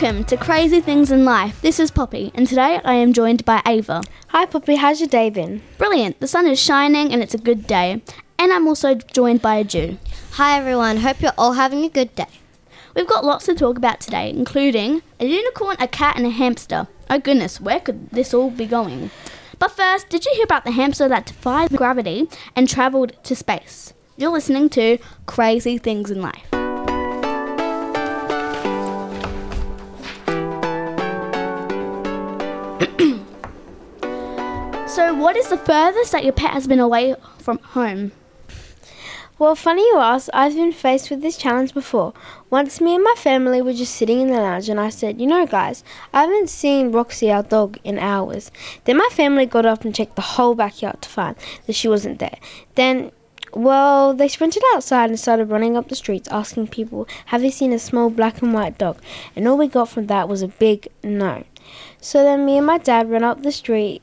Welcome to Crazy Things in Life. This is Poppy, and today I am joined by Ava. Hi, Poppy. How's your day been? Brilliant. The sun is shining and it's a good day. And I'm also joined by Adhieu. Hi everyone, hope you're all having a good day. We've got lots to talk about today, including a unicorn, a cat, and a hamster. Oh goodness, where could this all be going? But first, did you hear about the hamster that defied gravity and travelled to space? You're listening to Crazy Things in Life. What is the furthest that your pet has been away from home? Well, funny you ask, I've been faced with this challenge before. Once me and my family were just sitting in the lounge and I said, You know, guys, I haven't seen Roxy, our dog, in hours. Then my family got up and checked the whole backyard to find that she wasn't there. Then, well, they sprinted outside and started running up the streets asking people, Have you seen a small black and white dog? And all we got from that was a big no. So then me and my dad ran up the street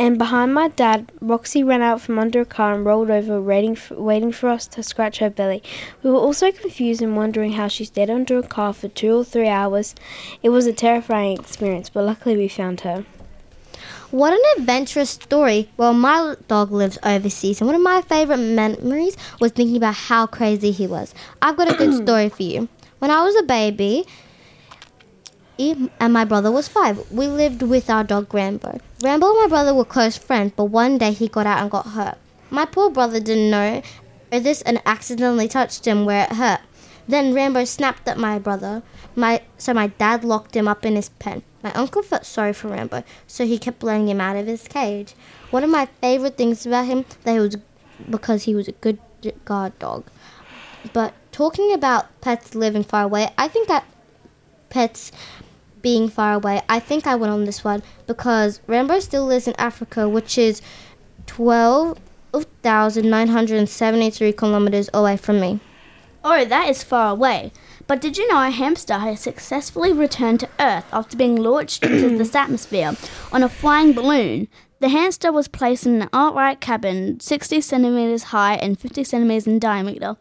and behind my dad, Roxy ran out from under a car and rolled over, waiting for, waiting for us to scratch her belly. We were also confused and wondering how she stayed under a car for two or three hours. It was a terrifying experience, but luckily we found her. What an adventurous story. Well, my dog lives overseas, and one of my favorite memories was thinking about how crazy he was. I've got a good story for you. When I was a baby, and my brother was five. We lived with our dog Rambo. Rambo and my brother were close friends, but one day he got out and got hurt. My poor brother didn't know this and accidentally touched him where it hurt. Then Rambo snapped at my brother. My so my dad locked him up in his pen. My uncle felt sorry for Rambo, so he kept letting him out of his cage. One of my favorite things about him that he was because he was a good guard dog. But talking about pets living far away, I think that pets being far away, I think I went on this one because Rambo still lives in Africa, which is 12,973 kilometers away from me. Oh, that is far away. But did you know a hamster has successfully returned to Earth after being launched into this atmosphere on a flying balloon? The hamster was placed in an upright cabin 60 centimeters high and 50 centimeters in diameter,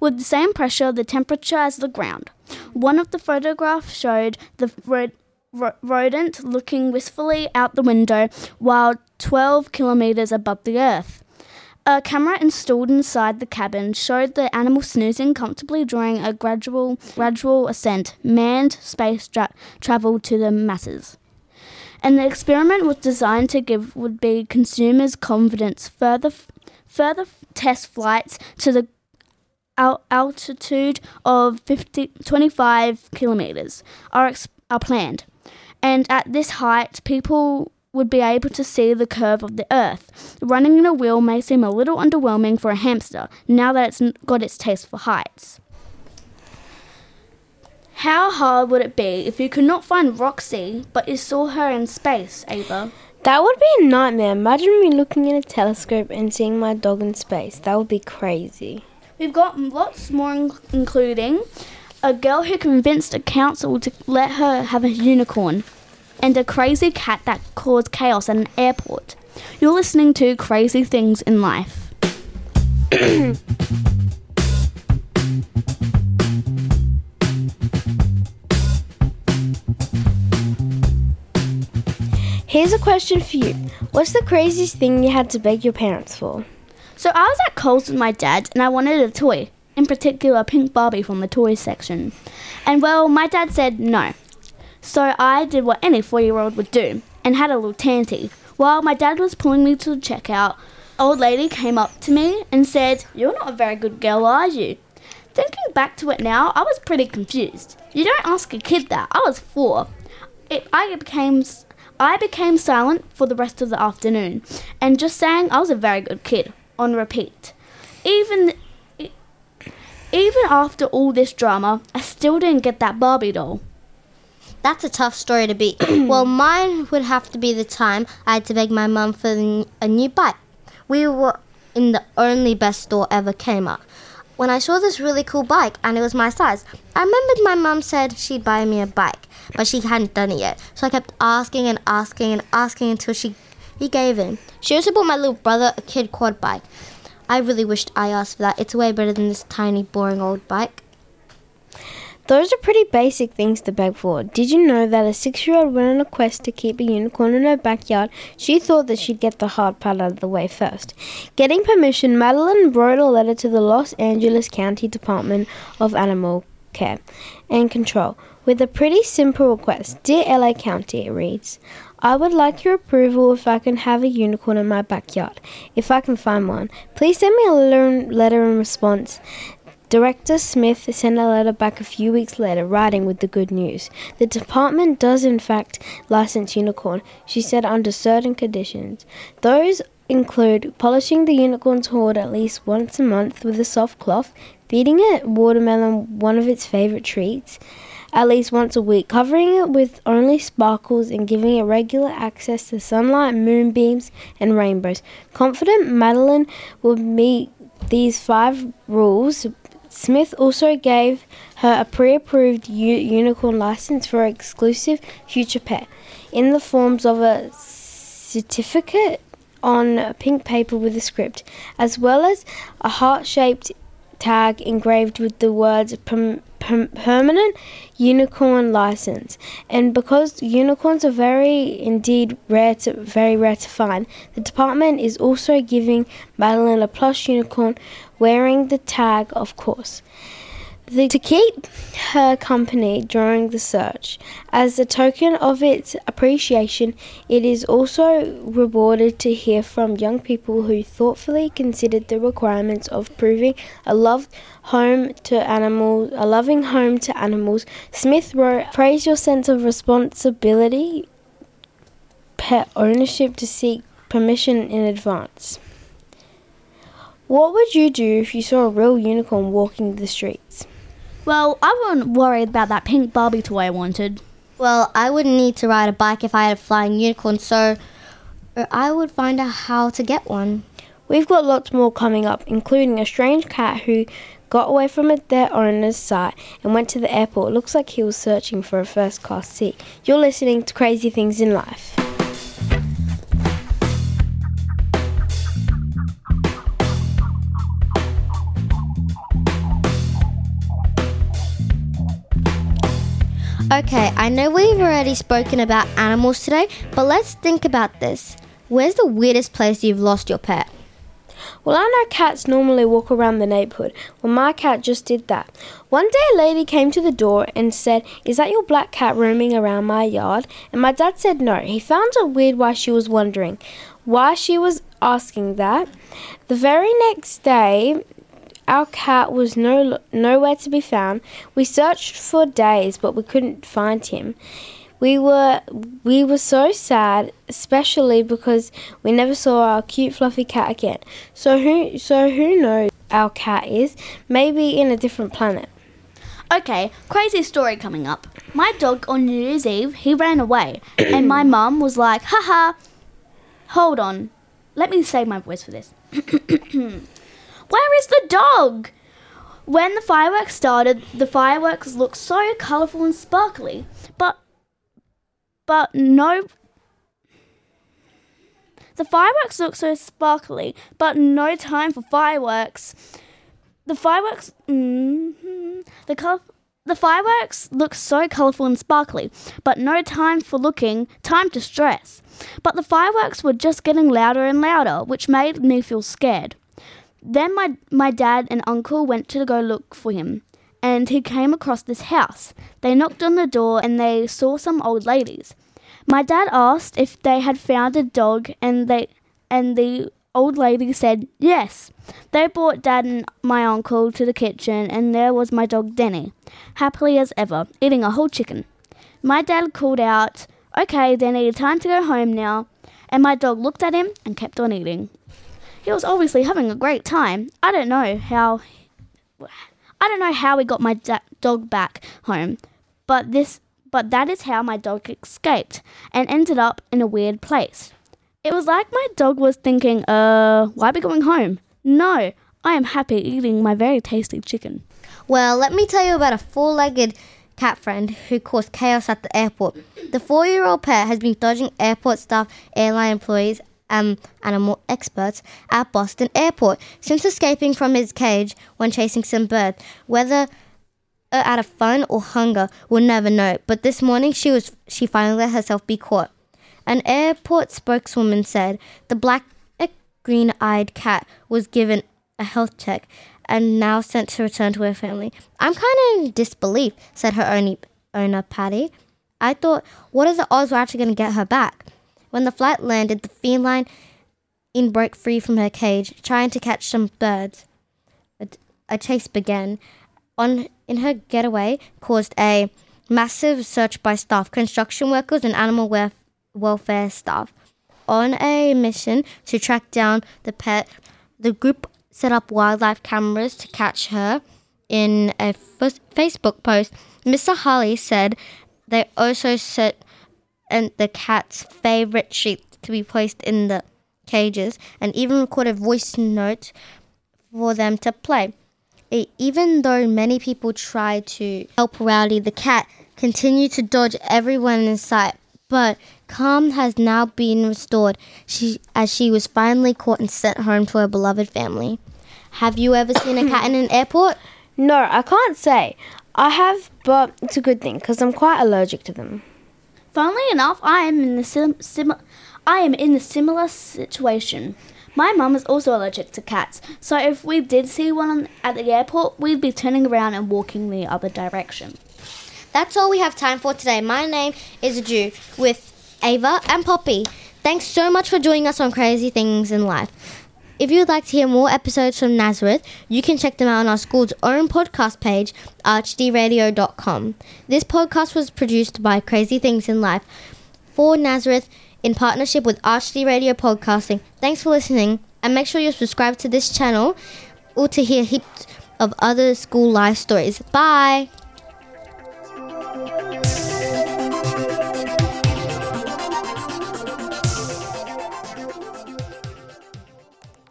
with the same pressure the temperature as the ground. One of the photographs showed the rodent looking wistfully out the window while 12 kilometers above the earth. A camera installed inside the cabin showed the animal snoozing comfortably during a gradual, gradual ascent, manned space tra- travel to the masses. And the experiment was designed to give would be consumers confidence. Further, further test flights to the altitude of 50, 25 kilometers are, are planned. And at this height, people would be able to see the curve of the earth. Running in a wheel may seem a little underwhelming for a hamster now that it's got its taste for heights. How hard would it be if you could not find Roxy, but you saw her in space, Ava? That would be a nightmare. Imagine me looking in a telescope and seeing my dog in space. That would be crazy. We've got lots more, including a girl who convinced a council to let her have a unicorn, and a crazy cat that caused chaos at an airport. You're listening to Crazy Things in Life. Here's a question for you What's the craziest thing you had to beg your parents for? So I was at Coles with my dad and I wanted a toy, in particular a pink Barbie from the toys section. And well, my dad said no. So I did what any four year old would do and had a little tanty. While my dad was pulling me to the checkout, old lady came up to me and said, You're not a very good girl, are you? Thinking back to it now, I was pretty confused. You don't ask a kid that. I was four. It, I became I became silent for the rest of the afternoon and just saying I was a very good kid on repeat. Even even after all this drama, I still didn't get that Barbie doll. That's a tough story to beat. well, mine would have to be the time I had to beg my mum for a new bike. We were in the only best store ever Kmart. When I saw this really cool bike and it was my size, I remembered my mum said she'd buy me a bike, but she hadn't done it yet. So I kept asking and asking and asking until she he gave in. She also bought my little brother a kid quad bike. I really wished I asked for that. It's way better than this tiny, boring old bike. Those are pretty basic things to beg for. Did you know that a six year old went on a quest to keep a unicorn in her backyard? She thought that she'd get the hard part out of the way first. Getting permission, Madeline wrote a letter to the Los Angeles County Department of Animal Care and Control with a pretty simple request. Dear LA County, it reads, I would like your approval if I can have a unicorn in my backyard. If I can find one, please send me a letter, in response. Director Smith sent a letter back a few weeks later, writing with the good news. The department does, in fact, license unicorn, she said, under certain conditions. Those include polishing the unicorn's hoard at least once a month with a soft cloth, feeding it watermelon, one of its favorite treats, at least once a week, covering it with only sparkles and giving it regular access to sunlight, moonbeams, and rainbows. Confident Madeline would meet these five rules Smith also gave her a pre approved u- unicorn license for exclusive future pet in the forms of a certificate on pink paper with a script, as well as a heart shaped tag engraved with the words perm- perm- permanent unicorn license. And because unicorns are very indeed rare to very rare to find, the department is also giving Madeline a plush unicorn wearing the tag, of course. The, to keep her company during the search. As a token of its appreciation, it is also rewarded to hear from young people who thoughtfully considered the requirements of proving a loved home to animals, a loving home to animals. Smith wrote, "Praise your sense of responsibility, pet ownership to seek permission in advance." What would you do if you saw a real unicorn walking the streets? Well, I wasn't worried about that pink Barbie toy I wanted. Well, I wouldn't need to ride a bike if I had a flying unicorn, so uh, I would find out how to get one. We've got lots more coming up, including a strange cat who got away from it, their owner's sight and went to the airport. Looks like he was searching for a first class seat. You're listening to Crazy Things in Life. Okay, I know we've already spoken about animals today, but let's think about this. Where's the weirdest place you've lost your pet? Well, I know cats normally walk around the neighborhood. Well, my cat just did that. One day, a lady came to the door and said, Is that your black cat roaming around my yard? And my dad said no. He found it weird why she was wondering why she was asking that. The very next day, our cat was no nowhere to be found. We searched for days, but we couldn't find him. We were we were so sad, especially because we never saw our cute fluffy cat again. So who so who knows our cat is? Maybe in a different planet. Okay, crazy story coming up. My dog on New Year's Eve, he ran away, and my mum was like, haha, hold on. Let me save my voice for this. Where is the dog? When the fireworks started, the fireworks looked so colourful and sparkly, but but no the fireworks looked so sparkly, but no time for fireworks. The fireworks mm, the the fireworks looked so colourful and sparkly, but no time for looking, time to stress. But the fireworks were just getting louder and louder, which made me feel scared. Then my, my dad and uncle went to go look for him, and he came across this house. They knocked on the door and they saw some old ladies. My dad asked if they had found a dog, and they and the old lady said yes. They brought dad and my uncle to the kitchen, and there was my dog Denny, happily as ever, eating a whole chicken. My dad called out, "Okay, Denny, time to go home now." And my dog looked at him and kept on eating. He was obviously having a great time. I don't know how. I don't know how we got my da- dog back home, but this, but that is how my dog escaped and ended up in a weird place. It was like my dog was thinking, "Uh, why be going home? No, I am happy eating my very tasty chicken." Well, let me tell you about a four legged cat friend who caused chaos at the airport. The four year old pet has been dodging airport staff, airline employees, and animal experts at Boston Airport since escaping from his cage when chasing some bird. Whether uh, out of fun or hunger, we'll never know. But this morning, she was she finally let herself be caught. An airport spokeswoman said the black green-eyed cat was given a health check and now sent to return to her family. I'm kind of in disbelief, said her only owner, Patty. I thought, what are the odds we're actually going to get her back? When the flight landed, the feline in broke free from her cage, trying to catch some birds. A, chase began. On in her getaway, caused a massive search by staff, construction workers, and animal welfare staff. On a mission to track down the pet, the group set up wildlife cameras to catch her. In a f- Facebook post, Mr. Harley said they also set and the cat's favorite treat to be placed in the cages and even recorded voice notes for them to play. It, even though many people tried to help Rowdy, the cat continued to dodge everyone in sight. But calm has now been restored she, as she was finally caught and sent home to her beloved family. Have you ever seen a cat in an airport? No, I can't say. I have, but it's a good thing because I'm quite allergic to them. Funnily enough, I am in the sim- sim- I am in a similar situation. My mum is also allergic to cats, so if we did see one at the airport, we'd be turning around and walking the other direction. That's all we have time for today. My name is Ju with Ava and Poppy. Thanks so much for joining us on Crazy Things in Life. If you would like to hear more episodes from Nazareth, you can check them out on our school's own podcast page, archdradio.com. This podcast was produced by Crazy Things in Life for Nazareth in partnership with RHD Radio Podcasting. Thanks for listening, and make sure you subscribe to this channel or to hear heaps of other school life stories. Bye!